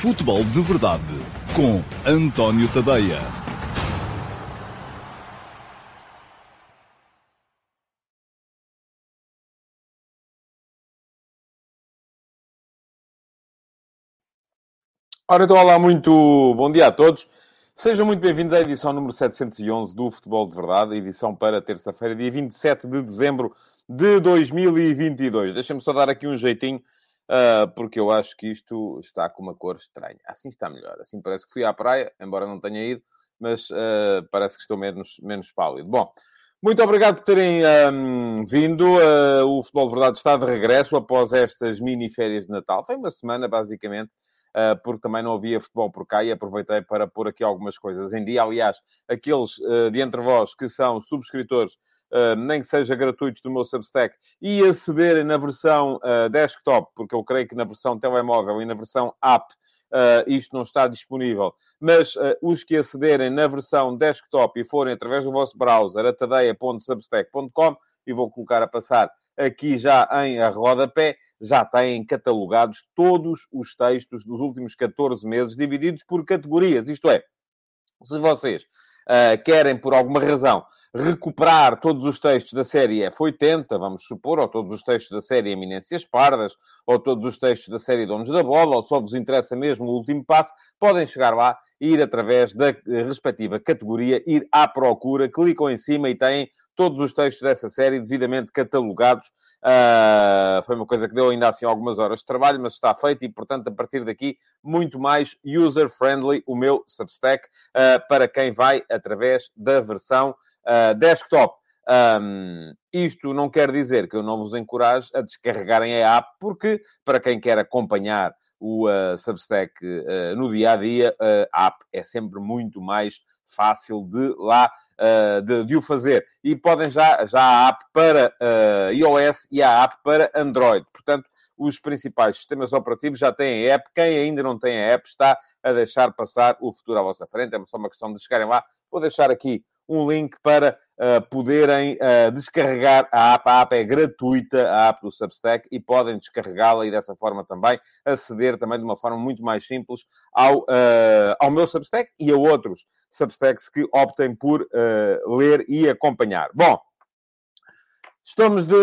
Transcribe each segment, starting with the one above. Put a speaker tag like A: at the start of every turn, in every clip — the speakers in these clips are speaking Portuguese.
A: Futebol de Verdade com António Tadeia.
B: Ora, então, olá, muito bom dia a todos. Sejam muito bem-vindos à edição número 711 do Futebol de Verdade, edição para terça-feira, dia 27 de dezembro de 2022. Deixem-me só dar aqui um jeitinho, uh, porque eu acho que isto está com uma cor estranha. Assim está melhor. Assim parece que fui à praia, embora não tenha ido, mas uh, parece que estou menos, menos pálido. Bom, muito obrigado por terem um, vindo. Uh, o Futebol de Verdade está de regresso após estas mini férias de Natal. Foi uma semana, basicamente, porque também não havia futebol por cá e aproveitei para pôr aqui algumas coisas em dia. Aliás, aqueles de entre vós que são subscritores, nem que seja gratuitos do meu Substack, e acederem na versão desktop, porque eu creio que na versão telemóvel e na versão app isto não está disponível, mas os que acederem na versão desktop e forem através do vosso browser, atadeia.substack.com, e vou colocar a passar aqui já em rodapé, já têm catalogados todos os textos dos últimos 14 meses, divididos por categorias. Isto é, se vocês uh, querem, por alguma razão, recuperar todos os textos da série F80, vamos supor, ou todos os textos da série Eminências Pardas, ou todos os textos da série Donos da Bola, ou só vos interessa mesmo o último passo, podem chegar lá e ir através da respectiva categoria, ir à procura, clicam em cima e têm todos os textos dessa série devidamente catalogados. Uh, foi uma coisa que deu ainda assim algumas horas de trabalho, mas está feito e, portanto, a partir daqui, muito mais user-friendly o meu Substack uh, para quem vai através da versão uh, desktop. Um, isto não quer dizer que eu não vos encoraje a descarregarem a app, porque para quem quer acompanhar o uh, Substack uh, no dia a dia, a app é sempre muito mais fácil de lá de, de, o fazer. E podem já, já a app para iOS e a app para Android. Portanto, os principais sistemas operativos já têm a app. Quem ainda não tem a app está a deixar passar o futuro à vossa frente. É só uma questão de chegarem lá. Vou deixar aqui um link para uh, poderem uh, descarregar a app. A app é gratuita, a app do Substack, e podem descarregá-la e dessa forma também aceder também de uma forma muito mais simples ao, uh, ao meu Substack e a outros Substacks que optem por ler e acompanhar. Bom, Estamos de,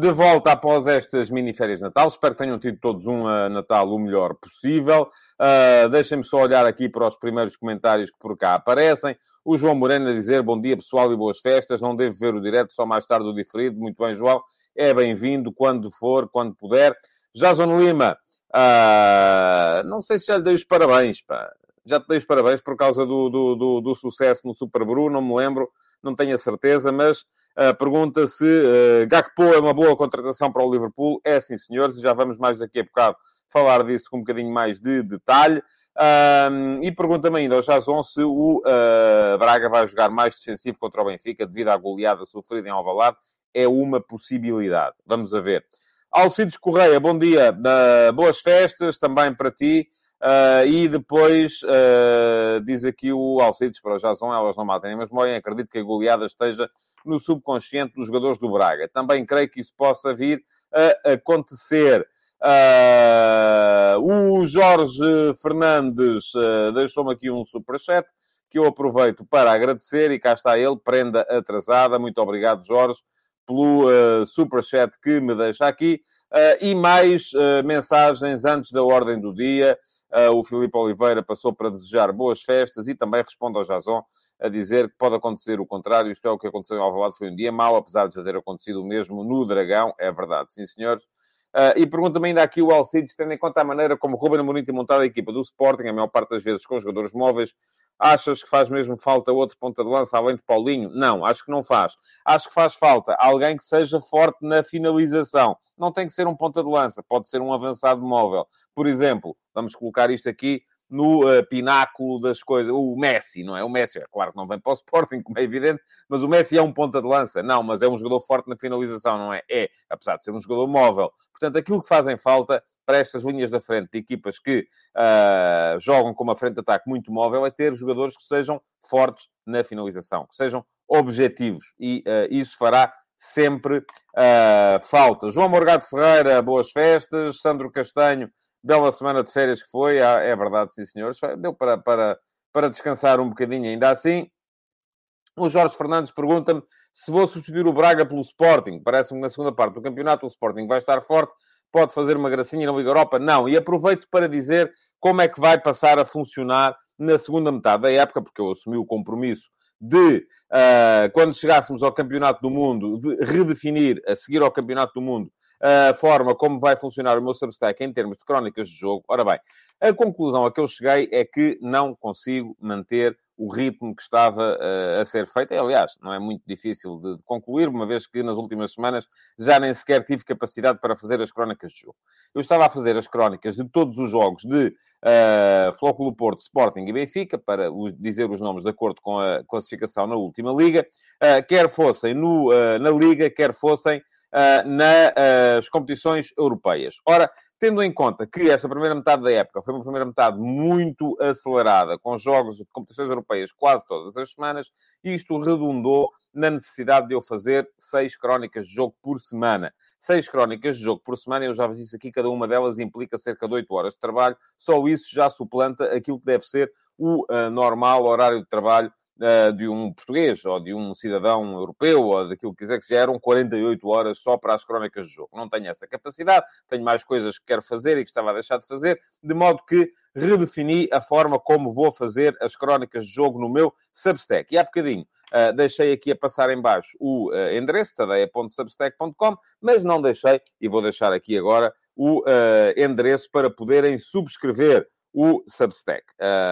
B: de, volta após estas mini-férias de Natal. Espero que tenham tido todos um uh, Natal o melhor possível. Uh, Deixem-me só olhar aqui para os primeiros comentários que por cá aparecem. O João Moreno a dizer bom dia pessoal e boas festas. Não devo ver o direto, só mais tarde o diferido. Muito bem, João. É bem-vindo quando for, quando puder. Jason Lima, uh, não sei se já lhe dei os parabéns, pá. Já te dei os parabéns por causa do, do, do, do sucesso no Super Bru, não me lembro, não tenho a certeza, mas pergunta se uh, Gakpo é uma boa contratação para o Liverpool. É sim, senhores, já vamos mais daqui a bocado falar disso com um bocadinho mais de detalhe. Uh, e pergunta-me ainda ao Jason se o uh, Braga vai jogar mais defensivo contra o Benfica devido à goleada sofrida em Alvalade. É uma possibilidade. Vamos a ver. Alcides Correia, bom dia. Uh, boas festas também para ti. Uh, e depois uh, diz aqui o Alcides para o Jason, elas não matem, mas morrem. Acredito que a goleada esteja no subconsciente dos jogadores do Braga. Também creio que isso possa vir a acontecer. Uh, o Jorge Fernandes deixou-me aqui um superchat que eu aproveito para agradecer e cá está ele, prenda atrasada. Muito obrigado, Jorge, pelo uh, superchat que me deixa aqui. e mais mensagens antes da ordem do dia. Uh, o Filipe Oliveira passou para desejar boas festas e também responde ao Jason a dizer que pode acontecer o contrário. Isto é o que aconteceu em Alvalade, foi um dia mau, apesar de já ter acontecido o mesmo no Dragão. É verdade, sim senhores. Uh, e pergunta-me ainda aqui o Alcides, tendo em conta a maneira como Ruben Amorim tem montado a equipa do Sporting, a maior parte das vezes com jogadores móveis, achas que faz mesmo falta outro ponta de lança além de Paulinho? Não, acho que não faz. Acho que faz falta alguém que seja forte na finalização. Não tem que ser um ponta de lança, pode ser um avançado móvel. Por exemplo, vamos colocar isto aqui no uh, pináculo das coisas. O Messi, não é? O Messi, é claro que não vem para o Sporting, como é evidente, mas o Messi é um ponta de lança. Não, mas é um jogador forte na finalização, não é? É, apesar de ser um jogador móvel. Portanto, aquilo que fazem falta para estas linhas da frente de equipas que uh, jogam com uma frente de ataque muito móvel é ter jogadores que sejam fortes na finalização, que sejam objetivos. E uh, isso fará sempre uh, falta. João Morgado Ferreira, boas festas. Sandro Castanho, bela semana de férias que foi, é verdade, sim senhores, deu para, para, para descansar um bocadinho ainda assim. O Jorge Fernandes pergunta-me se vou substituir o Braga pelo Sporting. Parece-me que na segunda parte do campeonato o Sporting vai estar forte. Pode fazer uma gracinha na Liga Europa? Não. E aproveito para dizer como é que vai passar a funcionar na segunda metade da época, porque eu assumi o compromisso de, uh, quando chegássemos ao Campeonato do Mundo, de redefinir, a seguir ao Campeonato do Mundo, a forma como vai funcionar o meu Substack em termos de crónicas de jogo. Ora bem, a conclusão a que eu cheguei é que não consigo manter o ritmo que estava uh, a ser feito. E, aliás, não é muito difícil de, de, concluir, uma vez que nas últimas semanas já nem sequer tive capacidade para fazer as crónicas de jogo. Eu estava a fazer as crónicas de todos os jogos de uh, Flóculo Porto, Sporting e Benfica, para os, dizer os nomes de acordo com a classificação na última liga, uh, quer fossem no, uh, na liga, quer fossem nas competições europeias. Ora, tendo em conta que esta primeira metade da época foi uma primeira metade muito acelerada, com jogos de competições europeias quase todas as semanas, isto redundou na necessidade de eu fazer seis crónicas de jogo por semana. Seis crónicas de jogo por semana, eu já vos disse aqui, cada uma delas implica cerca de oito horas de trabalho, só isso já suplanta aquilo que deve ser o uh, normal horário de trabalho uh, de um português, ou de um cidadão europeu, ou daquilo que quiser, que já eram 48 horas só para as crónicas de jogo. Não tenho essa capacidade, tenho mais coisas que quero fazer e que estava a deixar de fazer, de modo que redefini a forma como vou fazer as crónicas de jogo no meu Substack. E há bocadinho uh, deixei aqui a passar em baixo o uh, endereço, tadeia.substack.com, mas não deixei, e vou deixar aqui agora, o uh, endereço para poderem subscrever o Substack.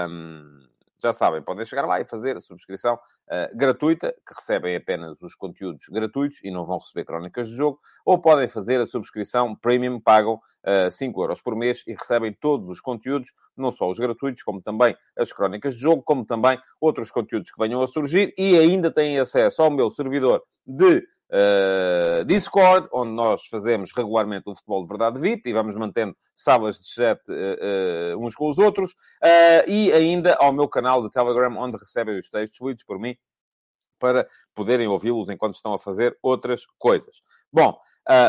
B: Um, já sabem, podem chegar lá e fazer a subscrição uh, gratuita, que recebem apenas os conteúdos gratuitos e não vão receber crónicas de jogo, ou podem fazer a subscrição premium, pagam uh, eh, 5 euros por mês e recebem todos os conteúdos, não só os gratuitos, como também as crónicas de jogo, como também outros conteúdos que venham a surgir e ainda têm acesso ao meu servidor de uh, Discord, onde nós fazemos regularmente o futebol de verdade VIP e vamos mantendo salas de chat uh, uh, uns com os outros, e ainda ao meu canal de Telegram, onde recebem os textos lidos por mim para poderem ouvi-los enquanto estão a fazer outras coisas. Bom,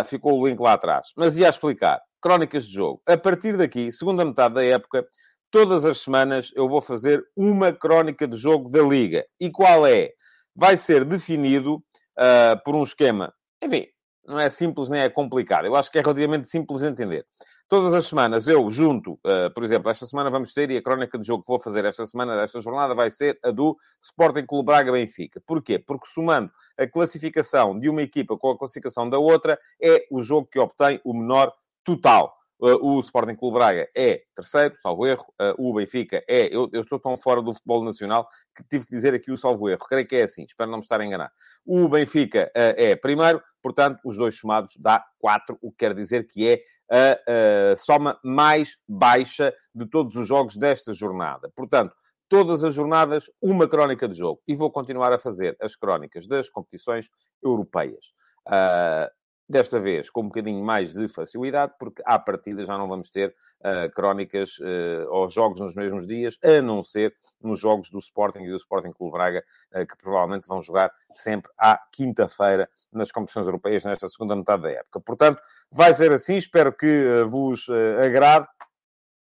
B: ficou o link lá atrás. Mas ia explicar. Crónicas de jogo. A partir daqui, segunda metade da época, todas as semanas eu vou fazer uma crónica de jogo da Liga. E qual é? Vai ser definido uh, por um esquema, enfim, não é simples nem é complicado. Eu acho que é relativamente simples de entender. Todas as semanas eu junto, uh, por exemplo, esta semana vamos ter, e a crónica de jogo que vou fazer esta semana, desta jornada, vai ser a do Sporting Clube Braga Benfica. Porquê? Porque somando a classificação de uma equipa com a classificação da outra, é o jogo que obtém o menor total. Uh, o Sporting Clube Braga é terceiro, salvo erro. Uh, o Benfica é. Eu, eu, estou tão fora do futebol nacional que tive que dizer aqui o salvo erro. Creio que é assim, espero não me estar a enganar. O Benfica uh, é primeiro, portanto, os dois somados dá quatro, o que quer dizer que é a, a soma mais baixa de todos os jogos desta jornada. Portanto, todas as jornadas, uma crónica de jogo. E vou continuar a fazer as crónicas das competições europeias. Uh, Desta vez com um bocadinho mais de facilidade, porque à partida já não vamos ter uh, crónicas uh, ou jogos nos mesmos dias, a não ser nos jogos do Sporting e do Sporting Clube Braga, uh, que provavelmente vão jogar sempre à quinta-feira nas competições europeias nesta segunda metade da época. Portanto, vai ser assim. Espero que vos agrade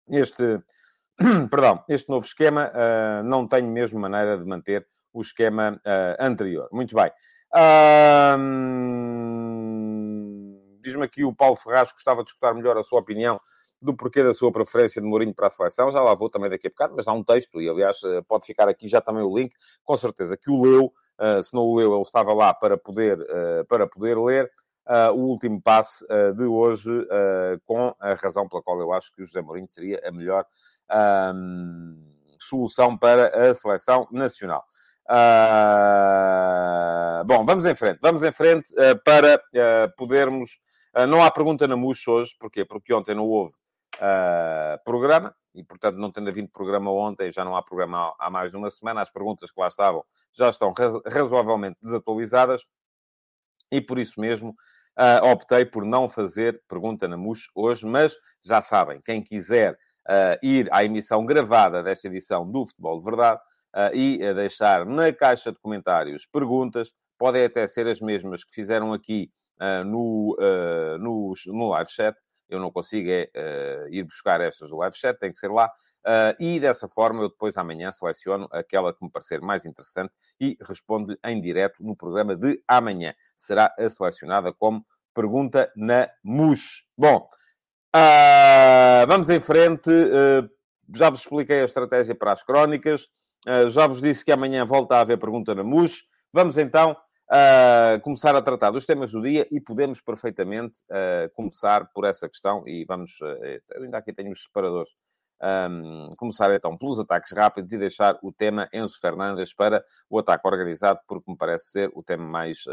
B: este, perdão, este novo esquema. não tenho mesmo maneira de manter o esquema anterior. Muito bem. Diz-me aqui o Paulo Ferraz gostava de escutar melhor a sua opinião do porquê da sua preferência de Mourinho para a seleção. Já lá vou também daqui a bocado, mas há um texto, e aliás eh, pode ficar aqui já também o link, com certeza que o leu. Uh, se não o leu, ele estava lá para poder, uh, para poder ler. Uh, o último passe de hoje, com a razão pela qual eu acho que o José Mourinho seria a melhor solução para a seleção nacional. bom, vamos em frente. Vamos em frente para podermos não há pergunta na MUX hoje, porquê? Porque ontem não houve uh, programa, e portanto, não tendo havido programa ontem, já não há programa há, mais de uma semana, as perguntas que lá estavam já estão razoavelmente desatualizadas, e por isso mesmo uh, optei por não fazer pergunta na MUX hoje, mas já sabem, quem quiser ir à emissão gravada desta edição do Futebol de Verdade e deixar na caixa de comentários perguntas, podem até ser as mesmas que fizeram aqui uh, no, uh, no, no live chat. eu não consigo é, uh, ir buscar estas do live chat, tem que ser lá. Uh, e dessa forma eu depois amanhã seleciono aquela que me parecer mais interessante e respondo-lhe em direto no programa de amanhã. Será a selecionada como pergunta na MUS. Bom, uh, vamos em frente. já vos expliquei a estratégia para as crónicas. já vos disse que amanhã volta a haver pergunta na MUS. Vamos então uh, começar a tratar dos temas do dia e podemos perfeitamente uh, começar por essa questão e vamos... Uh, ainda aqui tenho os separadores. Um, começar então pelos ataques rápidos e deixar o tema Enzo Fernandes para o ataque organizado, porque me parece ser o tema mais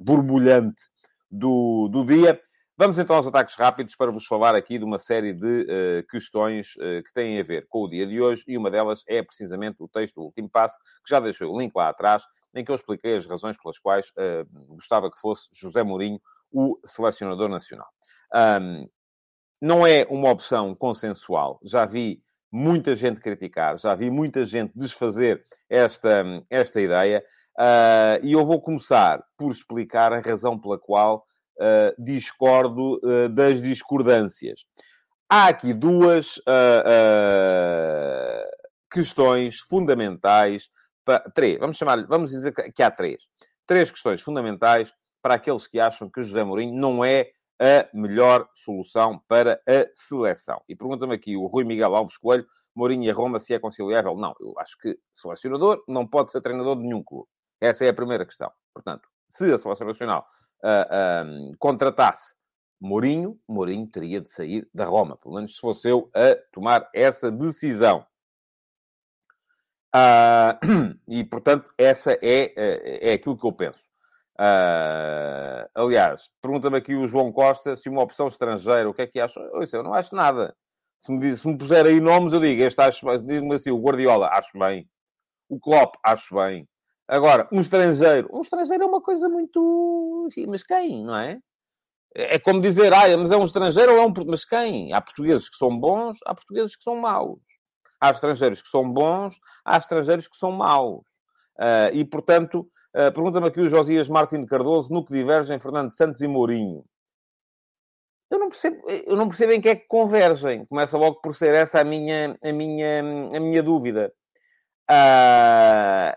B: borbulhante do, do dia. Vamos então aos ataques rápidos para vos falar aqui de uma série de uh, questões uh, que têm a ver com o dia de hoje e uma delas é precisamente o texto do último passo, que já deixei o link lá atrás, em que eu expliquei as razões pelas quais uh, gostava que fosse José Mourinho o selecionador nacional. Um, não é uma opção consensual. Já vi muita gente criticar, já vi muita gente desfazer esta, esta ideia, uh, e eu vou começar por explicar a razão pela qual uh, discordo uh, das discordâncias. Há aqui duas questões fundamentais três, vamos chamar vamos dizer que há três. Três questões fundamentais para aqueles que acham que o José Mourinho não é a melhor solução para a seleção. E pergunta-me aqui o Rui Miguel Alves Coelho, Mourinho e Roma, se é conciliável. Não, eu acho que selecionador não pode ser treinador de nenhum clube. Essa é a primeira questão. Portanto, se a Seleção Nacional uh, uh, contratasse Mourinho, Mourinho teria de sair da Roma. Pelo menos se fosse eu a tomar essa decisão. Uh, e, portanto, essa é, é, é aquilo que eu penso. Uh, aliás, pergunta-me aqui o João Costa se uma opção estrangeira, o que é que acha? Eu não acho nada. Se me, diz, se me puser aí nomes, eu digo, este acho diz-me assim, o Guardiola, acho bem. O Klopp, acho bem. Agora, um estrangeiro. Um estrangeiro é uma coisa muito... Enfim, mas quem, não é? É como dizer, ah, mas é um estrangeiro ou é um... Mas quem? Há portugueses que são bons, há portugueses que são maus. Há estrangeiros que são bons, há estrangeiros que são maus. Uh, e, portanto, uh, pergunta-me aqui o Josias Martins Cardoso no que divergem Fernando Santos e Mourinho. Eu não percebo, eu não percebo em que é que convergem. Começa logo por ser essa a minha, a minha, a minha dúvida. Uh,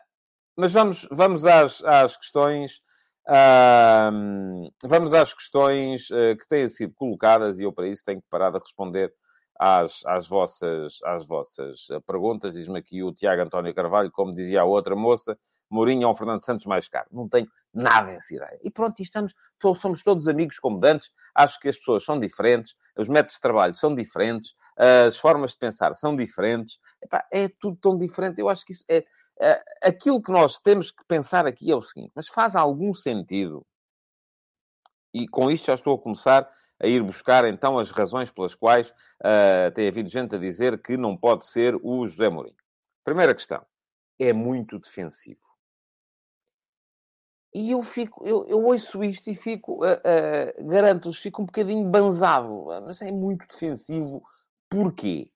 B: mas vamos, vamos às, às questões. Uh, vamos às questões uh, que têm sido colocadas e eu para isso tenho que parar de responder às, às, vossas, às vossas eh, perguntas. Diz-me aqui o Tiago António Carvalho, como dizia a outra moça, Mourinho é um Fernando Santos mais caro. Não tenho nada essa ideia. E pronto, estamos, somos todos amigos como dantes. Acho que as pessoas são diferentes, os métodos de trabalho são diferentes, as formas de pensar são diferentes. Epá, é tudo tão diferente. Eu acho que isso é, é... Aquilo que nós temos que pensar aqui é o seguinte, mas faz algum sentido? E com isto já estou a começar a ir buscar então as razões pelas quais uh, tem havido gente a dizer que não pode ser o José Mourinho. Primeira questão, é muito defensivo. E eu fico, eu, eu ouço isto e fico, uh, uh, garanto-vos, fico um bocadinho banzado. Mas é muito defensivo. Porquê?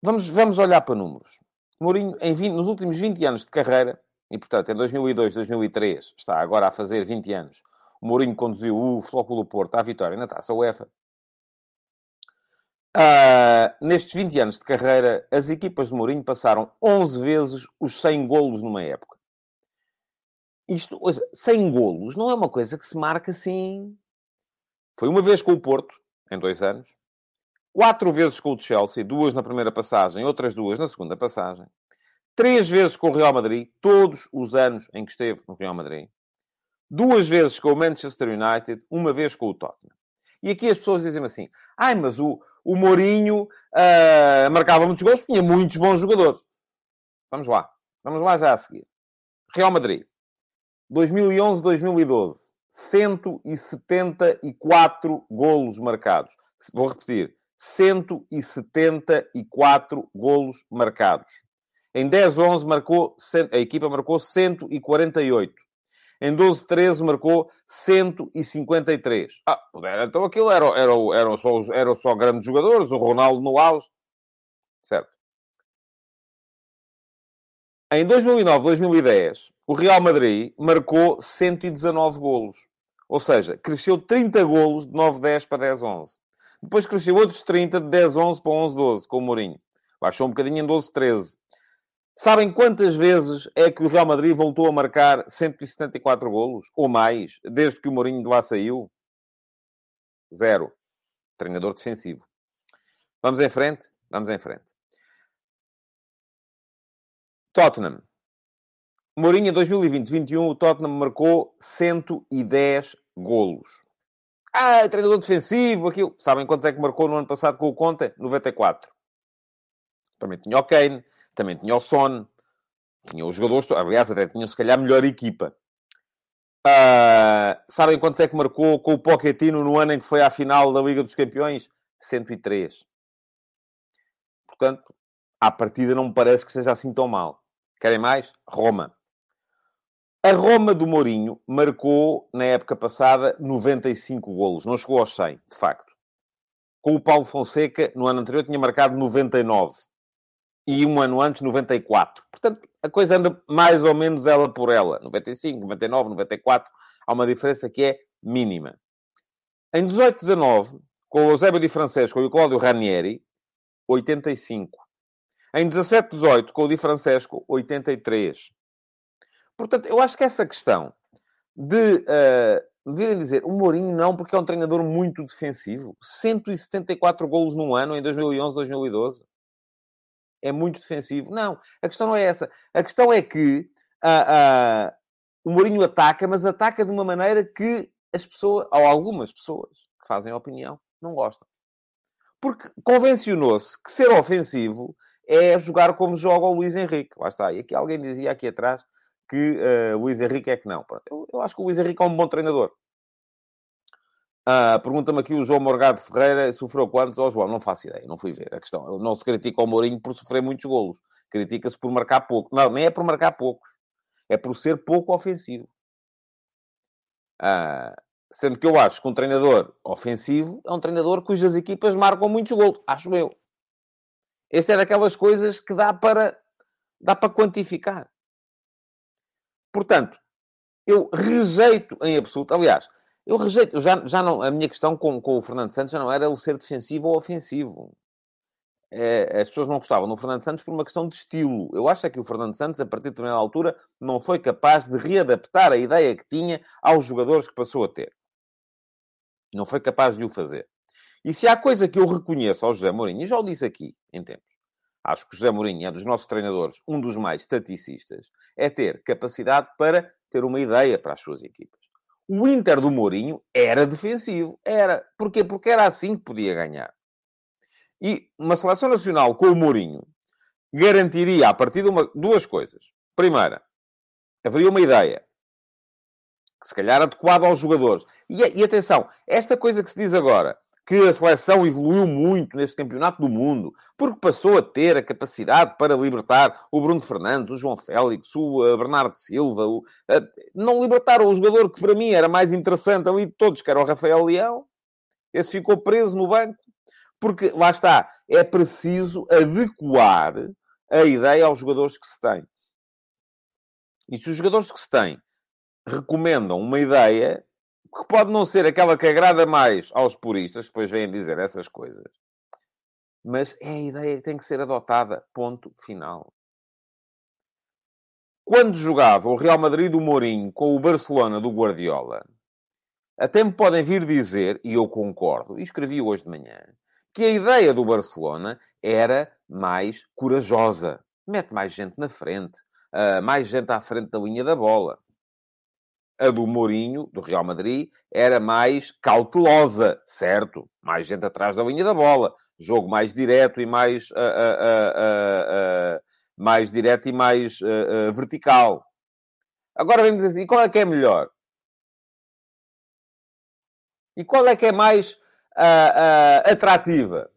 B: Vamos, vamos olhar para números. Mourinho, em 20, nos últimos 20 anos de carreira, e portanto em 2002, 2003, está agora a fazer 20 anos, Mourinho conduziu o Flóculo Porto à vitória na Taça UEFA. Uh, nestes 20 anos de carreira, as equipas de Mourinho passaram 11 vezes os 100 golos numa época. Isto, 100 golos não é uma coisa que se marca assim. Foi uma vez com o Porto, em dois anos. Quatro vezes com o Chelsea, duas na primeira passagem, outras duas na segunda passagem. Três vezes com o Real Madrid, todos os anos em que esteve no Real Madrid duas vezes com o Manchester United, uma vez com o Tottenham. E aqui as pessoas dizem assim: ai, mas o, o Mourinho uh, marcava muitos gols, tinha muitos bons jogadores. Vamos lá, vamos lá já a seguir. Real Madrid, 2011-2012, 174 golos marcados. Vou repetir: 174 golos marcados. Em 10-11 marcou, a equipa marcou 148. Em 12-13 marcou 153. Ah, pudera, então aquilo era, era, eram, só, eram só grandes jogadores, o Ronaldo no auge. Certo. Em 2009, 2010, o Real Madrid marcou 119 golos. Ou seja, cresceu 30 golos de 9-10 para 10-11. Depois cresceu outros 30 de 10-11 para 11-12 com o Mourinho. Baixou um bocadinho em 12-13. Sabem quantas vezes é que o Real Madrid voltou a marcar 174 golos? Ou mais, desde que o Mourinho de lá saiu? Zero. Treinador defensivo. Vamos em frente? Vamos em frente. Tottenham. Mourinho, em 2020-21, o Tottenham marcou 110 golos. Ah, treinador defensivo, aquilo. Sabem quantos é que marcou no ano passado com o Conte? 94. Também tinha o Kane, também tinha o Son, tinha os jogadores, aliás, até tinham se calhar melhor equipa. Uh, sabem quantos é que marcou com o Pochettino no ano em que foi à final da Liga dos Campeões? 103. Portanto, à partida não me parece que seja assim tão mal. Querem mais? Roma. A Roma do Mourinho marcou, na época passada, 95 golos. Não chegou aos 100, de facto. Com o Paulo Fonseca, no ano anterior, tinha marcado 99. E um ano antes, 94. Portanto, a coisa anda mais ou menos ela por ela. 95, 99, 94. Há uma diferença que é mínima. Em 18-19, com o Eusébio Di Francesco e o Cláudio Ranieri, 85. Em 17-18, com o Di Francesco, 83. Portanto, eu acho que essa questão de uh, virem dizer o Mourinho não, porque é um treinador muito defensivo. 174 golos num ano, em 2011, 2012. É muito defensivo. Não, a questão não é essa. A questão é que uh, uh, o Mourinho ataca, mas ataca de uma maneira que as pessoas, ou algumas pessoas que fazem opinião, não gostam. Porque convencionou-se que ser ofensivo é jogar como joga o Luís Henrique. Lá está. E aqui alguém dizia aqui atrás que uh, Luís Henrique é que não. Eu, eu, acho que o Luís Henrique é um bom treinador. Uh, Pergunta-me aqui o João Morgado Ferreira, sofreu quantos? Ó oh, João, não faço ideia, não fui ver a questão. Não se critica o Mourinho por sofrer muitos golos. Critica-se por marcar pouco. Não, nem é por marcar poucos. É por ser pouco ofensivo. Uh, sendo que eu acho que um treinador ofensivo é um treinador cujas equipas marcam muitos golos. Acho eu. Este é daquelas coisas que dá para, dá para quantificar. Portanto, eu rejeito em absoluto. Aliás, eu rejeito. Eu já, já não, a minha questão com, com o Fernando Santos já não era o ser defensivo ou ofensivo. É, as pessoas não gostavam do Fernando Santos por uma questão de estilo. Eu acho é que o Fernando Santos, a partir de determinada altura, não foi capaz de readaptar a ideia que tinha aos jogadores que passou a ter. Não foi capaz de o fazer. E se há coisa que eu reconheço ao José Mourinho, e já o disse aqui em tempos, acho que o José Mourinho é dos nossos treinadores um dos mais estaticistas, é ter capacidade para ter uma ideia para as suas equipas. O Inter do Mourinho era defensivo. Era. Porquê? Porque era assim que podia ganhar. E uma seleção nacional com o Mourinho garantiria, a partir de uma, duas coisas. Primeira, haveria uma ideia que se calhar adequada aos jogadores. E, e atenção, esta coisa que se diz agora, que a seleção evoluiu muito neste campeonato do mundo, porque passou a ter a capacidade para libertar o Bruno Fernandes, o João Félix, o uh, Bernardo Silva. O, uh, não libertaram o jogador que para mim era mais interessante ali de todos, que era o Rafael Leão. Esse ficou preso no banco. Porque, lá está, é preciso adequar a ideia aos jogadores que se têm. E se os jogadores que se têm recomendam uma ideia, que pode não ser aquela que agrada mais aos puristas, que depois vêm dizer essas coisas, mas é a ideia que tem que ser adotada. Ponto final. Quando jogava o Real Madrid do Mourinho com o Barcelona do Guardiola, até me podem vir dizer, e eu concordo, e escrevi hoje de manhã, que a ideia do Barcelona era mais corajosa. Mete mais gente na frente, uh, mais gente à frente da linha da bola. A do Mourinho, do Real Madrid, era mais cautelosa, certo? Mais gente atrás da linha da bola. Jogo mais direto e mais... Uh, uh, mais direto e mais vertical. Agora vem dizer, e qual é que é melhor? E qual é que é mais atrativa?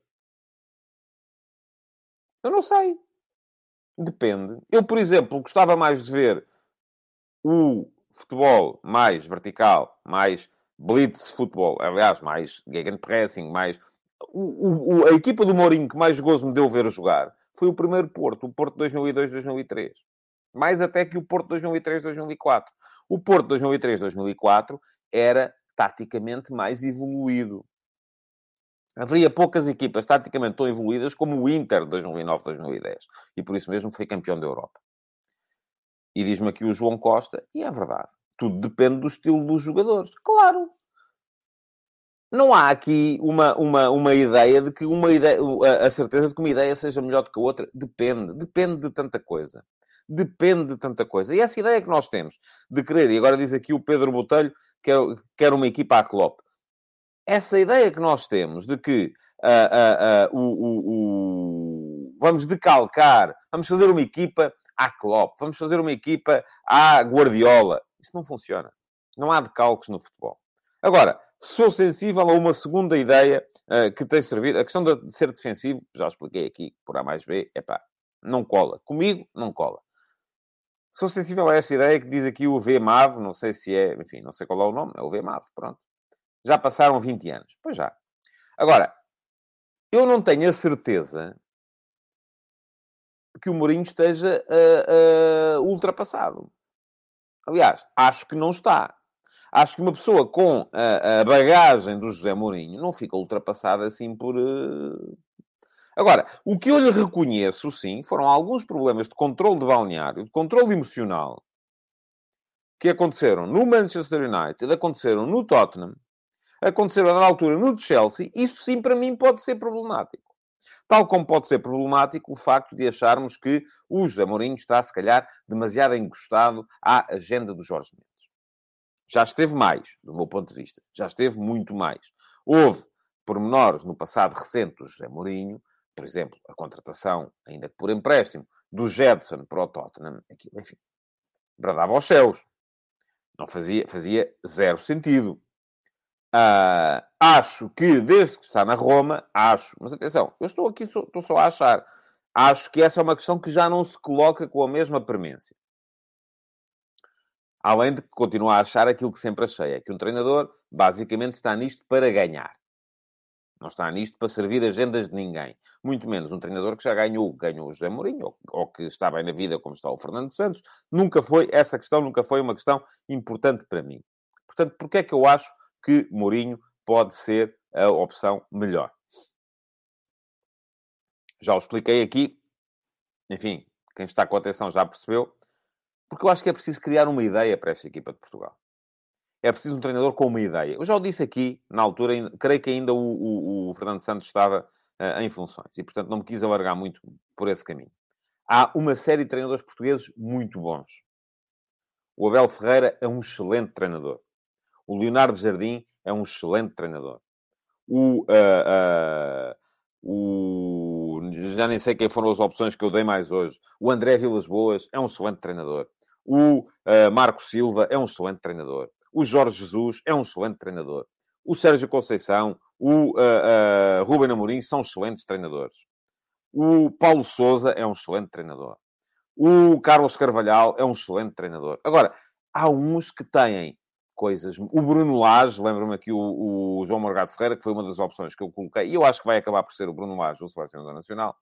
B: Eu não sei. Depende. Eu, por exemplo, gostava mais de ver o futebol mais vertical, mais blitz futebol, aliás, mais gegenpressing, mais... O, o, a equipa do Mourinho que mais gozo me deu ver jogar foi o primeiro Porto, o Porto 2002-2003. Mais até que o Porto 2003-2004. O Porto 2003-2004 era taticamente mais evoluído. Haveria poucas equipas taticamente tão evoluídas como o Inter de 2009-2010. E por isso mesmo foi campeão da Europa. E diz-me aqui o João Costa, e é verdade. Tudo depende do estilo dos jogadores. Claro, não há aqui uma, uma, uma ideia de que uma ideia, a certeza de que uma ideia seja melhor do que a outra. Depende. Depende de tanta coisa. Depende de tanta coisa. E essa ideia que nós temos de querer, e agora diz aqui o Pedro Botelho, que é, quer uma equipa à Klopp. Essa ideia que nós temos de que uh, uh, uh, o, o, o, vamos decalcar, vamos fazer uma equipa à Klopp, vamos fazer uma equipa à Guardiola. Isso não funciona. Não há decalques no futebol. Agora, Sou sensível a uma segunda ideia uh, que tem servido. A questão de ser defensivo, já expliquei aqui por A mais B, é pá, não cola. Comigo, não cola. Sou sensível a esta ideia que diz aqui o VMAV, não sei se é, enfim, não sei qual é o nome, é o VMAV, pronto. Já passaram 20 anos. Pois já. Agora, eu não tenho a certeza que o Mourinho esteja uh, uh, ultrapassado. Aliás, acho que não está. Acho que uma pessoa com a, a bagagem do José Mourinho não fica ultrapassada assim por. Uh... Agora, o que eu lhe reconheço, sim, foram alguns problemas de controle de balneário, de controle emocional, que aconteceram no Manchester United, aconteceram no Tottenham, aconteceram na altura no Chelsea. Isso, sim, para mim pode ser problemático. Tal como pode ser problemático o facto de acharmos que o José Mourinho está, se calhar, demasiado encostado à agenda do Jorge Mendes. Já esteve mais, do meu ponto de vista. Já esteve muito mais. Houve pormenores no passado recente do José Mourinho, por exemplo, a contratação, ainda que por empréstimo, do Jedson para o Tottenham. Aquilo, enfim, bradava aos céus. Não fazia, fazia zero sentido. Uh, acho que, desde que está na Roma, acho, mas atenção, eu estou aqui, só, estou só a achar, acho que essa é uma questão que já não se coloca com a mesma premência. Além de continuar a achar aquilo que sempre achei, é que um treinador basicamente está nisto para ganhar. Não está nisto para servir agendas de ninguém. Muito menos um treinador que já ganhou, ganhou o José Mourinho, ou, ou, que está bem na vida como está o Fernando Santos. Nunca foi, essa questão nunca foi uma questão importante para mim. Portanto, porquê é que eu acho que Mourinho pode ser a opção melhor? Já o expliquei aqui. Enfim, quem está com atenção já percebeu. Porque eu acho que é preciso criar uma ideia para esta equipa de Portugal. É preciso um treinador com uma ideia. Eu já o disse aqui, na altura, creio que ainda o, o, o Fernando Santos estava uh, em funções. E, portanto, não me quis alargar muito por esse caminho. Há uma série de treinadores portugueses muito bons. O Abel Ferreira é um excelente treinador. O Leonardo Jardim é um excelente treinador. O, uh, uh, o, já nem sei quem foram as opções que eu dei mais hoje. O André Vilas Boas é um excelente treinador. O uh, Marco Silva é um excelente treinador. O Jorge Jesus é um excelente treinador. O Sérgio Conceição, o uh, Ruben Amorim são excelentes treinadores. O Paulo Souza é um excelente treinador. O Carlos Carvalhal é um excelente treinador. Agora, há uns que têm coisas. O Bruno Lage, lembro-me aqui o, o, João Morgado Ferreira, que foi uma das opções que eu coloquei, e eu acho que vai acabar por ser o Bruno Lage, o selecionador nacional.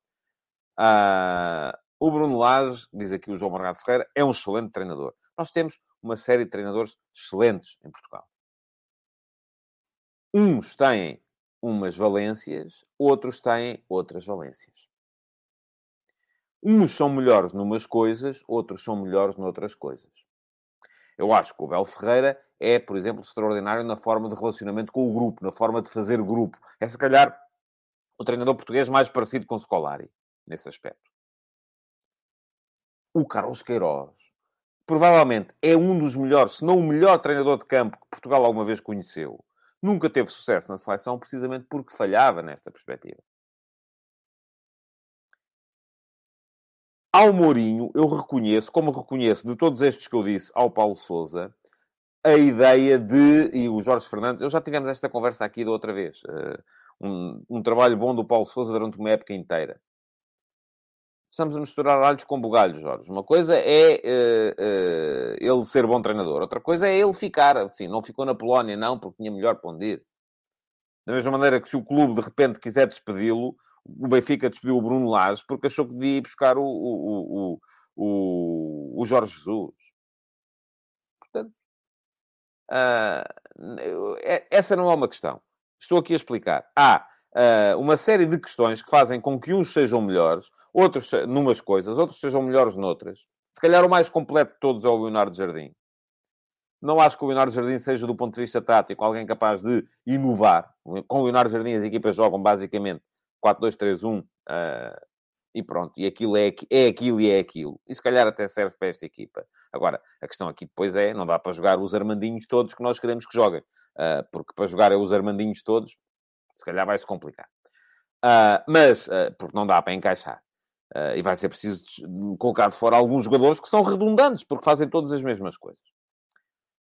B: Uh, o Bruno Lage, diz aqui o João Morgado Ferreira, é um excelente treinador. Nós temos uma série de treinadores excelentes em Portugal. Uns têm umas valências, outros têm outras valências. Uns são melhores numas coisas, outros são melhores noutras coisas. Eu acho que o Bel Ferreira é, por exemplo, extraordinário na forma de relacionamento com o grupo, na forma de fazer grupo. É, se calhar, o treinador português mais parecido com o Scolari, nesse aspecto. O Carlos Queiroz, provavelmente, é um dos melhores, se não o melhor treinador de campo que Portugal alguma vez conheceu. Nunca teve sucesso na seleção, precisamente porque falhava nesta perspectiva. Ao Mourinho, eu reconheço, como reconheço de todos estes que eu disse ao Paulo Souza, a ideia de. E o Jorge Fernandes, eu já tivemos esta conversa aqui da outra vez. Uh, um, um, trabalho bom do Paulo Souza durante uma época inteira. Estamos a misturar alhos com bugalhos, Jorge. Uma coisa é uh, uh, ele ser bom treinador, outra coisa é ele ficar. Assim, não ficou na Polónia, não, porque tinha melhor para onde ir. Da mesma maneira que se o clube de repente quiser despedi-lo, o Benfica despediu o Bruno Lage porque achou que devia ir buscar o, o, o, o, Jorge Jesus. Portanto, Uh, essa não é uma questão. Estou aqui a explicar. Há uh, uma série de questões que fazem com que uns sejam melhores, outros numas coisas, outros sejam melhores noutras. Se calhar o mais completo de todos é o Leonardo Jardim. Não acho que o Leonardo Jardim seja, do ponto de vista tático, alguém capaz de inovar. Com o Leonardo Jardim, as equipas jogam basicamente 4-2-3-1 uh, e pronto. E aquilo é, é aquilo e é aquilo. E se calhar até serve para esta equipa. Agora, a questão aqui depois é: não dá para jogar os Armandinhos todos que nós queremos que joguem. Uh, porque para jogar é os Armandinhos todos, se calhar vai-se complicar. Uh, mas, porque não dá para encaixar. e vai ser preciso colocar de fora alguns jogadores que são redundantes, porque fazem todas as mesmas coisas.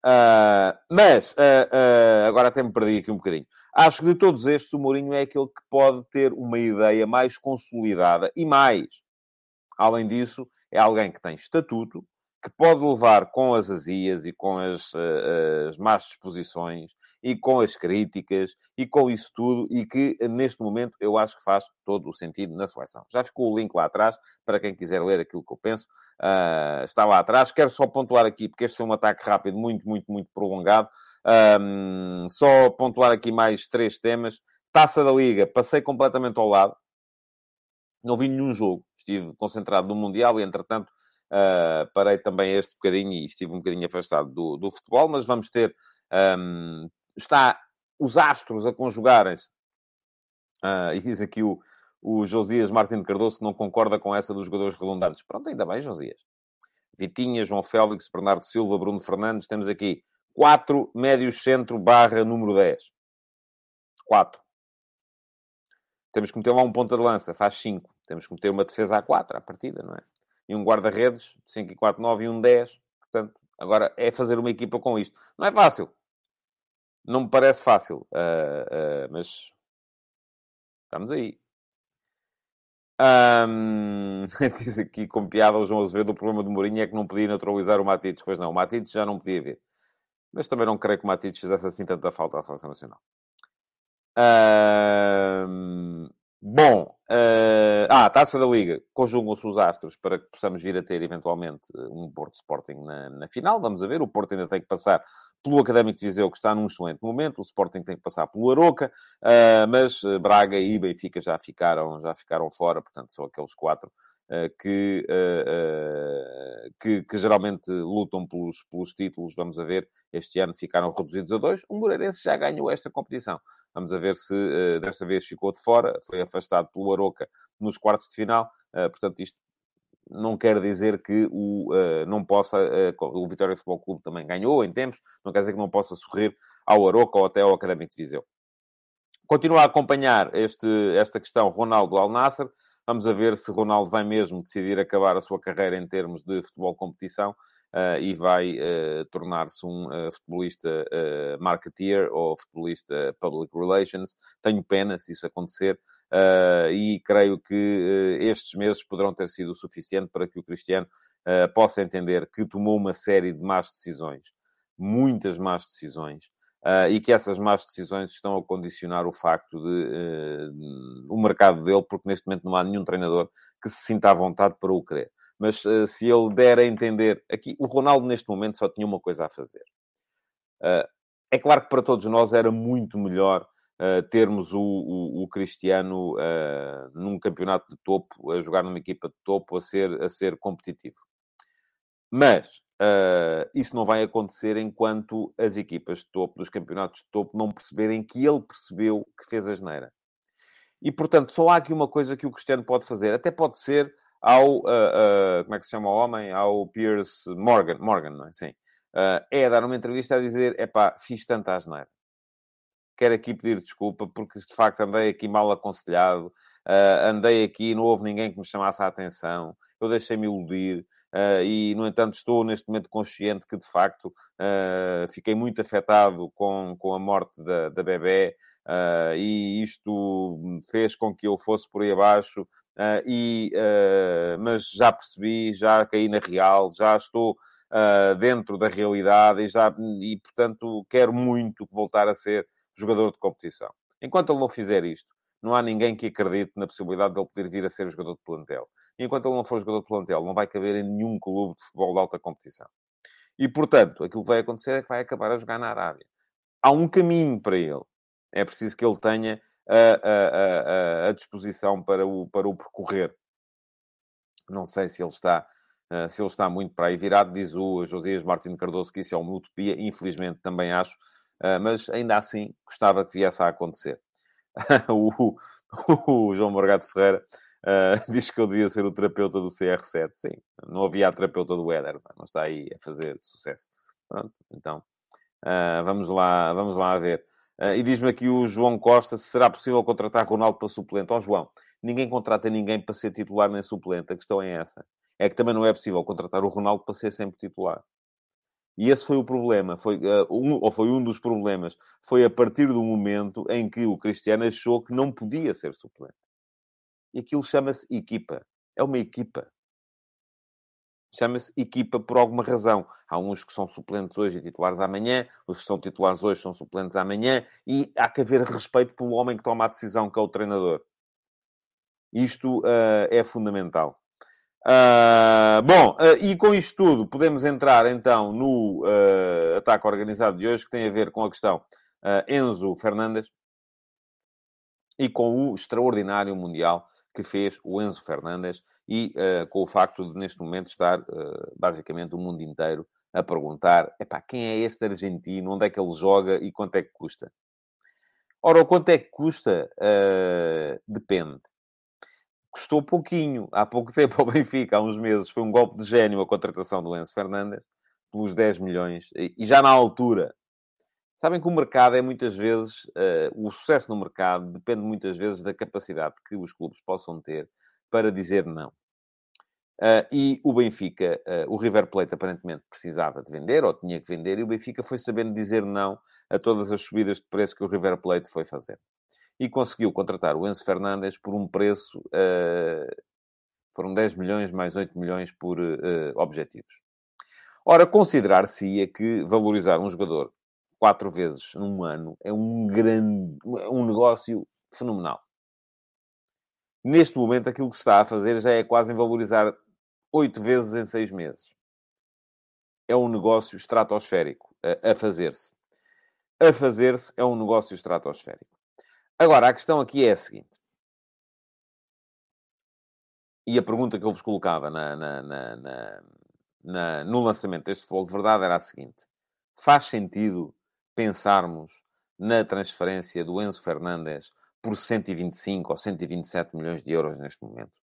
B: Uh, mas, uh, uh, agora até me perdi aqui um bocadinho. Acho que de todos estes, o Mourinho é aquele que pode ter uma ideia mais consolidada e mais. Além disso, é alguém que tem estatuto, que pode levar com as azias e com as, uh, as más disposições e com as críticas e com isso tudo e que neste momento eu acho que faz todo o sentido na seleção. Já ficou o link lá atrás para quem quiser ler aquilo que eu penso. Uh, está lá atrás. Quero só pontuar aqui, porque este é um ataque rápido muito, muito, muito prolongado. Um, só pontuar aqui mais três temas. Taça da Liga, passei completamente ao lado. Não vi nenhum jogo. Estive concentrado no Mundial e, entretanto, Uh, parei também este bocadinho e estive um bocadinho afastado do, do futebol, mas vamos ter. Um, está os astros a conjugarem-se. Uh, e diz aqui o, o Josias Martins Cardoso que não concorda com essa dos jogadores redundantes. Pronto, ainda bem, Josias. Vitinha, João Félix, Bernardo Silva, Bruno Fernandes. Temos aqui quatro médios centro barra número 10. Quatro. Temos que meter lá um ponta de lança, faz cinco. Temos que meter uma defesa a quatro à partida, não é? E um guarda-redes, 5 e 4, 9 e um 10. Portanto, agora é fazer uma equipa com isto. Não é fácil. Não me parece fácil, uh, uh, mas estamos aí. Um, diz aqui com piada o João Azevedo, o problema do Mourinho é que não podia neutralizar o Matites. Pois não, o Matites já não podia ver. Mas também não creio que o Matites fizesse assim tanta falta à Seleção Nacional. Um, Bom, uh, ah, Taça da Liga, conjugam-se os astros para que possamos vir a ter eventualmente um Porto Sporting na, na, final. Vamos a ver, o Porto ainda tem que passar pelo Académico de Viseu, que está num excelente momento, o Sporting tem que passar pelo Aroca, uh, mas Braga e Benfica já ficaram, já ficaram fora, portanto são aqueles quatro que, que, que, geralmente lutam pelos, pelos títulos. Vamos a ver, este ano ficaram reduzidos a dois. O Moreirense já ganhou esta competição. Vamos a ver se desta vez ficou de fora, foi afastado pelo Aroca nos quartos de final. Portanto, isto não quer dizer que o, não possa, o Vitória Futebol Clube também ganhou em tempos, não quer dizer que não possa sorrir ao Aroca ou até ao Académico de Viseu. Continua a acompanhar este, esta questão Ronaldo Al Nasser. Vamos a ver se Ronaldo vai mesmo decidir acabar a sua carreira em termos de futebol competição uh, e vai uh, tornar-se um uh, futebolista marketeer ou futebolista public relations. Tenho pena se isso acontecer. e creio que estes meses poderão ter sido o suficiente para que o Cristiano possa entender que tomou uma série de más decisões, muitas más decisões, Uh, e que essas más decisões estão a condicionar o facto de uh, o mercado dele, porque neste momento não há nenhum treinador que se sinta à vontade para o querer mas uh, se ele der a entender. Aqui, o Ronaldo, neste momento, só tinha uma coisa a fazer. Uh, é claro que para todos nós era muito melhor uh, termos o, o, o Cristiano num campeonato de topo, a jogar numa equipa de topo, a ser, a ser competitivo. Mas isso não vai acontecer enquanto as equipas de topo, dos campeonatos de topo, não perceberem que ele percebeu que fez a geneira. E, portanto, só há aqui uma coisa que o Cristiano pode fazer. Até pode ser ao, uh, uh, como é que se chama o homem? Ao Piers Morgan, Morgan, não é? Sim. Uh, é dar uma entrevista a dizer, é pá, fiz tanta asneira. Quero aqui pedir desculpa, porque de facto andei aqui mal aconselhado, uh, andei aqui, não houve ninguém que me chamasse a atenção, eu deixei-me iludir, uh, e no entanto estou neste momento consciente que de facto uh, fiquei muito afetado com, com a morte da, da bebê, e isto fez com que eu fosse por aí abaixo Uh, e, uh, mas já percebi, já caí na real, já estou uh, dentro da realidade e, já, e, portanto, quero muito voltar a ser jogador de competição. Enquanto ele não fizer isto, não há ninguém que acredite na possibilidade de ele poder vir a ser jogador de plantel. Enquanto ele não for jogador de plantel, não vai caber em nenhum clube de futebol de alta competição. E, portanto, aquilo que vai acontecer é que vai acabar a jogar na Arábia. Há um caminho para ele. É preciso que ele tenha a, a, a, a disposição para o, para o percorrer. Não sei se ele está Uh, se ele está muito para aí virado, diz o Josias Martins Cardoso que isso é uma utopia, infelizmente também acho, uh, mas ainda assim gostava que viesse a acontecer. o, o, João Morgado Ferreira uh, diz que eu devia ser o terapeuta do CR7. Sim, não havia a terapeuta do Éder, não está aí a fazer sucesso. Pronto, então vamos, lá, vamos lá ver. e diz-me aqui o João Costa se será possível contratar Ronaldo para suplente. Ó oh, João, ninguém contrata ninguém para ser titular nem suplente, a questão é essa é que também não é possível contratar o Ronaldo para ser sempre titular. E esse foi o problema, foi, uh, um, ou foi um dos problemas. Foi a partir do momento em que o Cristiano achou que não podia ser suplente. E aquilo chama-se equipa. É uma equipa. Chama-se equipa por alguma razão. Há uns que são suplentes hoje e titulares amanhã, os que são titulares hoje são suplentes amanhã, e há que haver respeito pelo homem que toma a decisão, que é o treinador. Isto uh, é fundamental. Uh, bom, uh, e com isto tudo, podemos entrar então no uh, ataque organizado de hoje, que tem a ver com a questão Enzo Fernandes e com o extraordinário Mundial que fez o Enzo Fernandes e com o facto de, neste momento, estar basicamente o mundo inteiro a perguntar: epá, quem é este argentino? Onde é que ele joga e quanto é que custa? Ora, o quanto é que custa depende custou pouquinho. Há pouco tempo ao Benfica, há uns meses, foi um golpe de gênio a contratação do Enzo Fernandes pelos 10 milhões. E já na altura, sabem que o mercado é muitas vezes, uh, o sucesso no mercado depende muitas vezes da capacidade que os clubes possam ter para dizer não. Uh, e o Benfica, uh, o River Plate aparentemente precisava de vender, ou tinha que vender, e o Benfica foi sabendo dizer não a todas as subidas de preço que o River Plate foi fazer e conseguiu contratar o Enzo Fernandes por um preço, foram 10 milhões mais 8 milhões por objetivos. Ora, considerar-se-ia que valorizar um jogador quatro vezes num ano é um grande, um negócio fenomenal. Neste momento, aquilo que se está a fazer já é quase em valorizar oito vezes em seis meses. É um negócio estratosférico a, fazer-se. A fazer-se é um negócio estratosférico. Agora, a questão aqui é a seguinte. E a pergunta que eu vos colocava na, na, na, no lançamento deste futebol de verdade era a seguinte: faz sentido pensarmos na transferência do Enzo Fernandes por 125 ou 127 milhões de euros neste momento?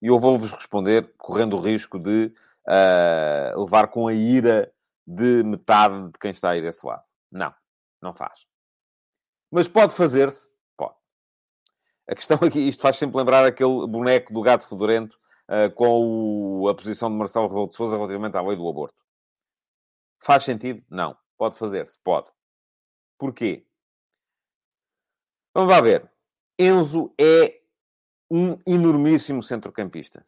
B: E eu vou-vos responder correndo o risco de uh, levar com a ira de metade de quem está aí desse lado. Não, não faz. Mas pode fazer-se? Pode. A questão aqui, isto faz sempre lembrar aquele boneco do gato fedorento uh, com o, a posição de Marcelo Rebelo de Sousa relativamente à lei do aborto. Faz sentido? Não. Pode fazer-se? Pode. Porquê? Vamos lá ver. Enzo é um enormíssimo centrocampista.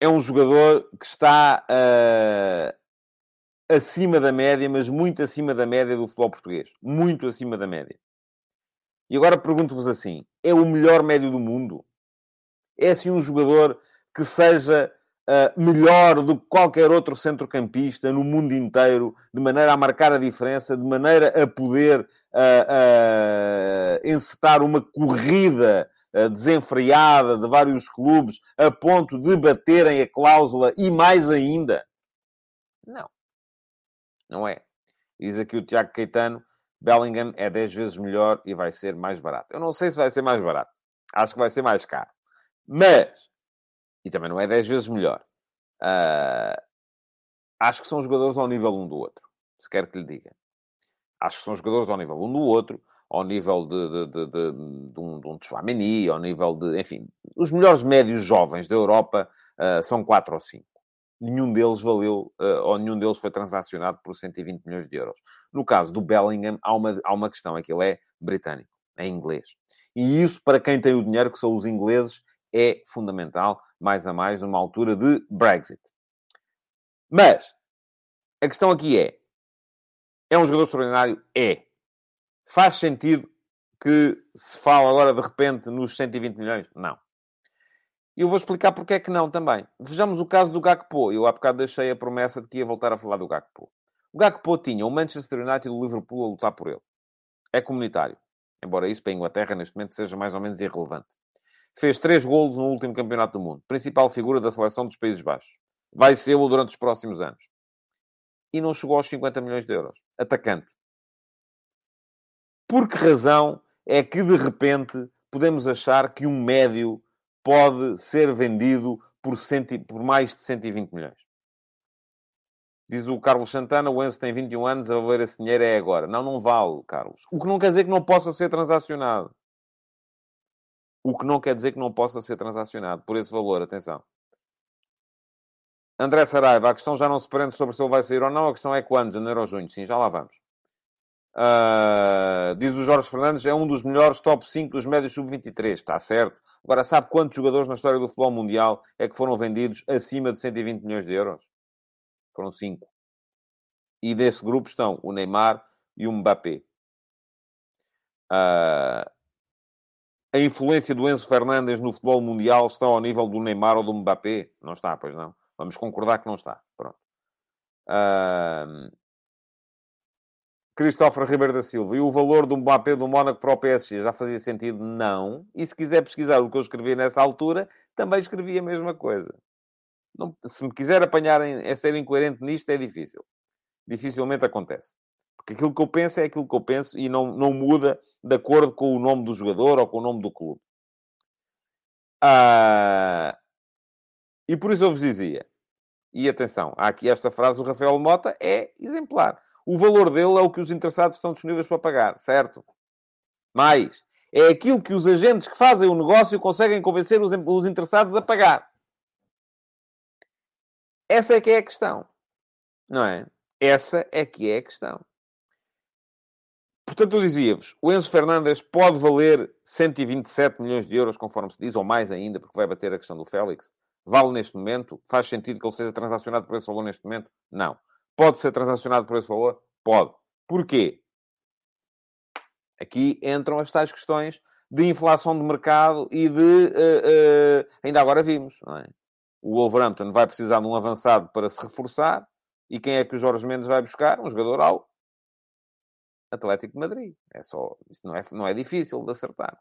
B: É um jogador que está uh, acima da média, mas muito acima da média do futebol português. Muito acima da média. E agora pergunto-vos assim: é o melhor médio do mundo? É assim um jogador que seja uh, melhor do que qualquer outro centrocampista no mundo inteiro, de maneira a marcar a diferença, de maneira a poder uh, uh, encetar uma corrida desenfreada de vários clubes a ponto de baterem a cláusula e mais ainda? Não. Não é. Diz aqui o Tiago Caetano Bellingham é 10 vezes melhor e vai ser mais barato. Eu não sei se vai ser mais barato. Acho que vai ser mais caro. Mas, e também não é 10 vezes melhor. Uh, acho que são jogadores ao nível um do outro. Se quer que lhe diga. Acho que são jogadores ao nível um do outro, ao nível de, de, de, de, de um, de um Tchouameni, ao nível de... Enfim, os melhores médios jovens da Europa uh, são 4 ou 5 nenhum deles valeu, uh, ou nenhum deles foi transacionado por 120 milhões de euros. No caso do Bellingham, há uma, há uma questão, é ele é britânico, é inglês. E isso, para quem tem o dinheiro, que são os ingleses, é fundamental, mais a mais, numa altura de Brexit. Mas, a questão aqui é, é um jogador extraordinário? É. Faz sentido que se fala agora, de repente, nos 120 milhões? Não. Eu vou explicar porque é que não também. Vejamos o caso do Gakpo. Eu há bocado deixei a promessa de que ia voltar a falar do Gakpo. O Gakpo tinha o Manchester United e o Liverpool a lutar por ele. É comunitário. Embora isso para a Inglaterra, neste momento, seja mais ou menos irrelevante. Fez três golos no último campeonato do mundo. Principal figura da seleção dos Países Baixos. Vai ser-lo durante os próximos anos. E não chegou aos 50 milhões de euros. Atacante. Por que razão é que, de repente, podemos achar que um médio pode ser vendido por, por mais de 120 milhões? Diz o Carlos Santana, o Enzo tem 21 anos, a ver esse dinheiro é agora. Não, não vale, Carlos. O que não quer dizer que não possa ser transacionado. O que não quer dizer que não possa ser transacionado por esse valor, atenção. André Saraiva, a questão já não se prende sobre se ele vai sair ou não, a questão é quando, janeiro ou junho. Sim, já lá vamos. Uh, diz o Jorge Fernandes, é um dos melhores top 5 dos médios sub-23. Está certo. Agora, sabe quantos jogadores na história do futebol mundial é que foram vendidos acima de 120 milhões de euros? Foram cinco. E desse grupo estão o Neymar e o Mbappé. Uh, a influência do Enzo Fernandes no futebol mundial está ao nível do Neymar ou do Mbappé? Não está, pois não. Vamos concordar que não está. Pronto. Uh, Christopher Ribeiro da Silva. E o valor do Mbappé do Mónaco para o PSG já fazia sentido? Não. E se quiser pesquisar o que eu escrevi nessa altura, também escrevi a mesma coisa. Não, se me quiser apanhar em, a ser incoerente nisto, é difícil. Dificilmente acontece. Porque aquilo que eu penso é aquilo que eu penso e não, não muda de acordo com o nome do jogador ou com o nome do clube. Ah, e por isso eu vos dizia, e atenção, há aqui esta frase do Rafael Mota, é exemplar. O valor dele é o que os interessados estão disponíveis para pagar, certo? Mais, é aquilo que os agentes que fazem o negócio conseguem convencer os, os interessados a pagar. Essa é que é a questão. Não é? Essa é que é a questão. Portanto, eu dizia-vos, o Enzo Fernandes pode valer 127 milhões de euros, conforme se diz, ou mais ainda, porque vai bater a questão do Félix. Vale neste momento? Faz sentido que ele seja transacionado por esse valor neste momento? Não. Pode ser transacionado por esse valor? Pode. Porquê? Aqui entram as tais questões de inflação de mercado e de... Uh, uh, ainda agora vimos, é? o Wolverhampton vai precisar de um avançado para se reforçar. E quem é que o Jorge Mendes vai buscar? Um jogador ao Atlético de Madrid. É só, isso não é, não é difícil de acertar.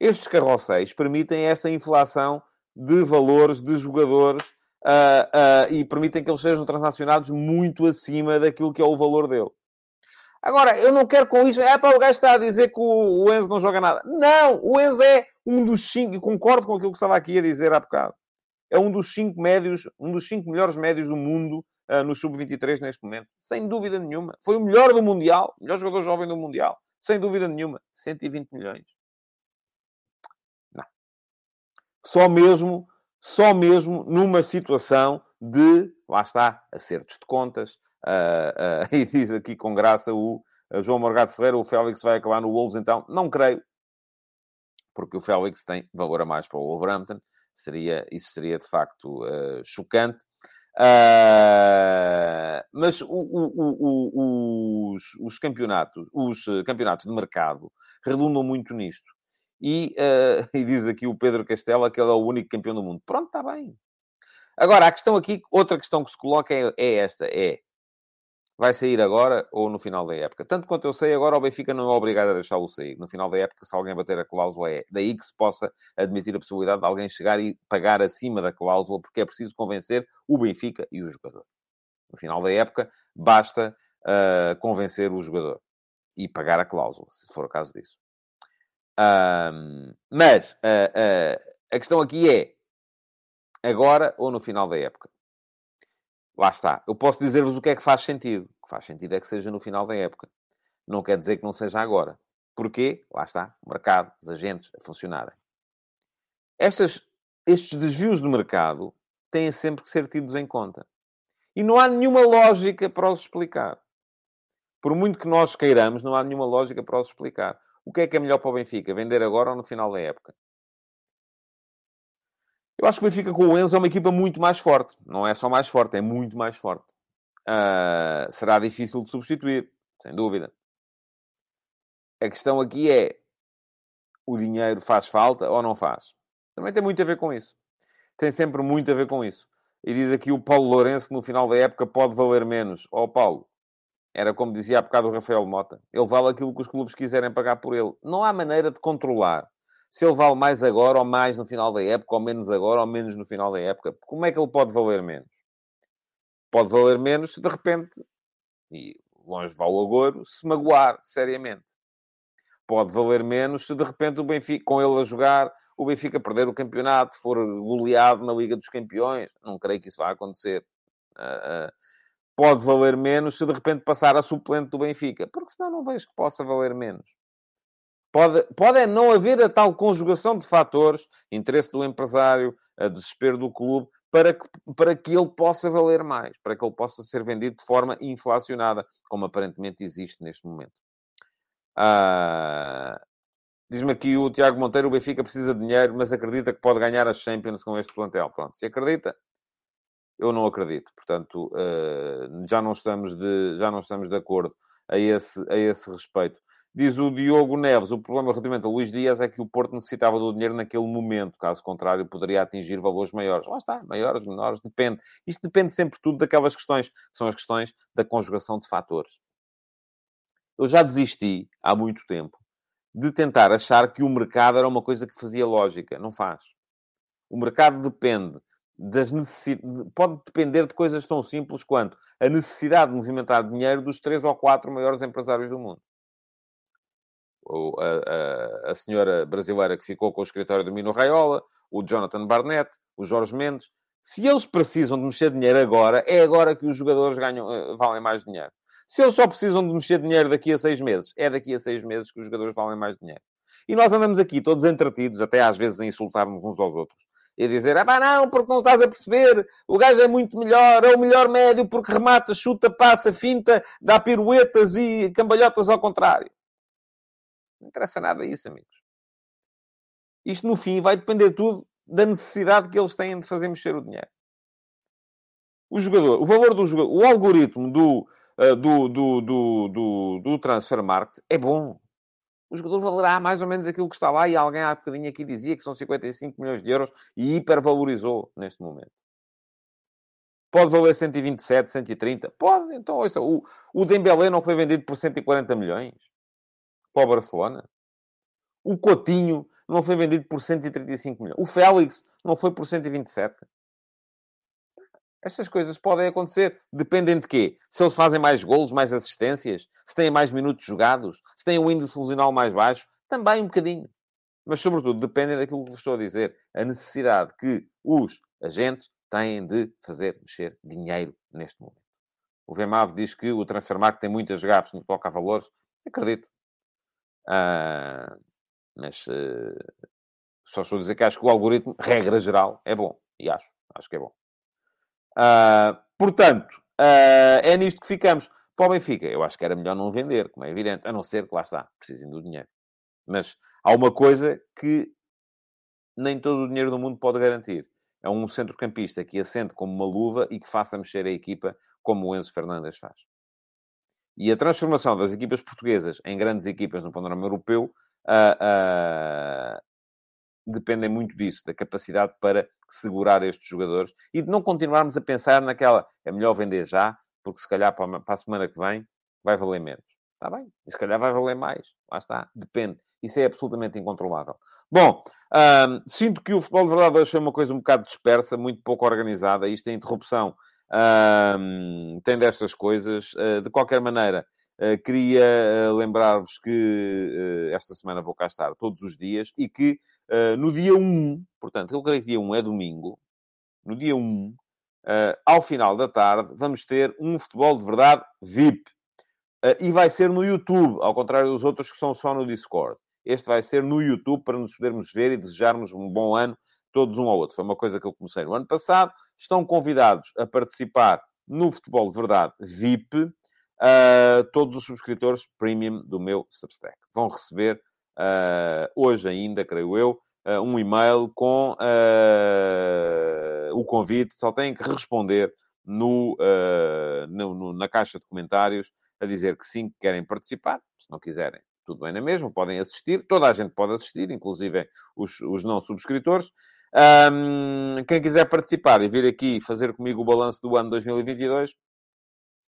B: Estes carrosséis permitem esta inflação de valores de jogadores uh, uh, e permitem que eles sejam transacionados muito acima daquilo que é o valor dele. Agora, eu não quero com isso. É para o gajo está a dizer que o, o Enzo não joga nada. Não! O Enzo é um dos cinco. E concordo com aquilo que estava aqui a dizer há bocado é um dos cinco médios, um dos cinco melhores médios do mundo uh, no sub-23 neste momento. Sem dúvida nenhuma. Foi o melhor do Mundial, o melhor jogador jovem do Mundial. Sem dúvida nenhuma. 120 milhões. Não. Só mesmo, só mesmo numa situação de, lá está, acertos de contas. Uh, uh, e diz aqui com graça o João Morgado Ferreira, o Félix vai acabar no Wolves, então não creio, porque o Félix tem valor a mais para o Wolverhampton. Seria, isso seria de facto uh, chocante. Uh, mas o, o, o, os, os, campeonatos, os eh, campeonatos de mercado redundam muito nisto. E, uh, e, diz aqui o Pedro Castela que ele é o único campeão do mundo. Pronto, está bem. Agora, a questão aqui, outra questão que se coloca é, é esta: é vai sair agora ou no final da época. Tanto quanto eu sei, agora o Benfica não é obrigado a deixá-lo sair. No final da época, se alguém bater a cláusula, é daí que se possa admitir a possibilidade de alguém chegar e pagar acima da cláusula, porque é preciso convencer o Benfica e o jogador. No final da época, basta uh, convencer o jogador e pagar a cláusula, se for o caso disso. Um, mas uh, uh, a questão aqui é agora ou no final da época lá está. Eu posso dizer-vos o que é que faz sentido. O que faz sentido é que seja no final da época. Não quer dizer que não seja agora. Porquê? Lá está. O mercado, os agentes a funcionarem. Estas, estes desvios do mercado têm sempre que ser tidos em conta. E não há nenhuma lógica para os explicar. Por muito que nós queiramos, não há nenhuma lógica para os explicar. O que é que é melhor para o Benfica? Vender agora ou no final da época? Eu acho que o Benfica com o Enzo é uma equipa muito mais forte. Não é só mais forte, é muito mais forte. Uh, será difícil de substituir, sem dúvida. A questão aqui é: o dinheiro faz falta ou não faz? Também tem muito a ver com isso. Tem sempre muito a ver com isso. E diz aqui o Paulo Lourenço que no final da época pode valer menos. Ó oh, Paulo, era como dizia há bocado o Rafael Mota. Ele vale aquilo que os clubes quiserem pagar por ele. Não há maneira de controlar se ele vale mais agora ou mais no final da época, ou menos agora ou menos no final da época. Como é que ele pode valer menos? Pode valer menos se de repente, e longe vá o agouro, se magoar seriamente. Pode valer menos se de repente o Benfica, com ele a jogar, o Benfica perder o campeonato, for goleado na Liga dos Campeões. Não creio que isso vá acontecer. Uh, uh, pode valer menos se de repente passar a suplente do Benfica, porque senão não vejo que possa valer menos. Pode, pode é não haver a tal conjugação de fatores, interesse do empresário, desespero do clube, para que, para que ele possa valer mais, para que ele possa ser vendido de forma inflacionada, como aparentemente existe neste momento. Ah, Diz-me aqui o Tiago Monteiro, o Benfica precisa de dinheiro, mas acredita que pode ganhar as Champions com este plantel. Pronto, se acredita, eu não acredito. Portanto, uh, já, não estamos de, já não estamos de acordo a esse, a esse respeito. Diz o Diogo Neves, o problema relativamente a Luís Dias é que o Porto necessitava do dinheiro naquele momento, caso contrário poderia atingir valores maiores. Lá está, maiores, menores, depende. Isto depende sempre tudo daquelas questões, que são as questões da conjugação de fatores. Eu já desisti, há muito tempo, de tentar achar que o mercado era uma coisa que fazia lógica. Não faz. O mercado depende das necessidades, pode depender de coisas tão simples quanto a necessidade de movimentar dinheiro dos três ou quatro maiores empresários do mundo. A, a, a senhora brasileira que ficou com o escritório do Mino Raiola, o Jonathan Barnett, o Jorge Mendes. Se eles precisam de mexer dinheiro agora, é agora que os jogadores ganham, eh, valem mais dinheiro. Se eles só precisam de mexer dinheiro daqui a seis meses, é daqui a seis meses que os jogadores valem mais dinheiro. E nós andamos aqui todos entretidos, até às vezes a insultar-nos uns aos outros e dizer, ah pá, não, porque não estás a perceber, o gajo é muito melhor, é o melhor médio porque remata, chuta, passa, finta, dá piruetas e cambalhotas ao contrário. Não interessa nada isso, amigos. Isto, no fim, vai depender tudo da necessidade que eles têm de fazer mexer o dinheiro. O jogador, o valor do jogador, o algoritmo do, uh, do, do, do, do, do transfer market é bom o jogador valerá mais ou menos aquilo que está lá e alguém há bocadinho aqui dizia que são 55 milhões de euros e hipervalorizou neste momento. Pode valer 127, 130? Pode. Então, ouça, o, o Dembélé não foi vendido por 140 milhões para o Barcelona. O Coutinho não foi vendido por 135 milhões. O Félix não foi por 127. Estas coisas podem acontecer. Dependem de quê? Se eles fazem mais golos, mais assistências, se têm mais minutos jogados, se têm um índice funcional mais baixo, também um bocadinho. Mas, sobretudo, dependem daquilo que vos estou a dizer. A necessidade que os agentes têm de fazer mexer dinheiro neste momento. O VMAV diz que o Transfermarkt tem muitas gafes no que toca a valores. Acredito. Ah, mas uh, só estou a dizer que acho que o algoritmo, regra geral, é bom. E acho. Acho que é bom. Uh, portanto, uh, é nisto que ficamos. Para o Benfica, eu acho que era melhor não vender, como é evidente, a não ser que lá está, precisem do dinheiro. Mas há uma coisa que nem todo o dinheiro do mundo pode garantir. É um centrocampista que assente como uma luva e que faça mexer a equipa como o Enzo Fernandes faz. E a transformação das equipas portuguesas em grandes equipas no panorama europeu uh, dependem muito disso, da capacidade para segurar estes jogadores e de não continuarmos a pensar naquela é melhor vender já, porque se calhar para a semana que vem vai valer menos. Está bem? E se calhar vai valer mais. Lá está. Depende. Isso é absolutamente incontrolável. Bom, hum, sinto que o futebol de verdade hoje foi uma coisa um bocado dispersa, muito pouco organizada. Isto é interrupção. Hum, tem destas coisas. Uh, de qualquer maneira, uh, queria uh, lembrar-vos que esta semana vou cá estar todos os dias e que no dia 1, portanto, eu creio que dia 1 é domingo, no dia 1, uh, eh, ao final da tarde, vamos ter um futebol de verdade VIP. E vai ser no YouTube, ao contrário dos outros que são só no Discord. Este vai ser no YouTube para nos podermos ver e desejarmos um bom ano todos um ao outro. Foi uma coisa que eu comecei no ano passado. Estão convidados a participar no Futebol de Verdade VIP uh, todos os subscritores premium do meu Substack. Vão receber uh, hoje ainda, creio eu, uh, um e-mail com o convite. Só têm que responder no, no, no, na caixa de comentários a dizer que sim, que querem participar. Se não quiserem, tudo bem na mesma, podem assistir. Toda a gente pode assistir, inclusive os, os não subscritores. Um, quem quiser participar e vir aqui fazer comigo o balanço do ano 2022,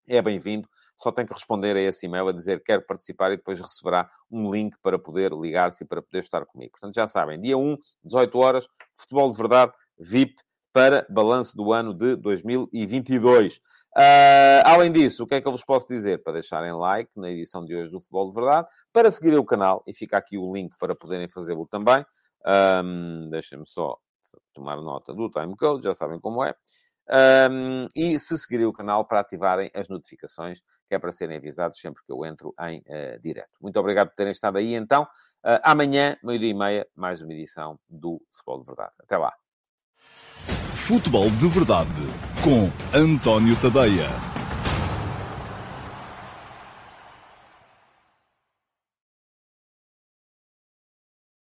B: é bem-vindo. Só tem que responder a esse e-mail a dizer quero participar e depois receberá um link para poder ligar-se e para poder estar comigo. Portanto, já sabem, dia 1, 18 horas, futebol de verdade, VIP, para balanço do ano de 2022. Uh, além disso, o que é que eu vos posso dizer? Para deixarem like na edição de hoje do Futebol de Verdade, para seguirem o canal, e fica aqui o link para poderem fazê-lo também. Um, Deixem-me só tomar nota do timecode, já sabem como é. Um, e se seguirem o canal para ativarem as notificações, que é para serem avisados sempre que eu entro em uh, direto. Muito obrigado por terem estado aí, então. Uh, amanhã, meio-dia e meia, mais uma edição do Futebol de Verdade. Até lá.
A: Futebol de Verdade, com António Tadeia.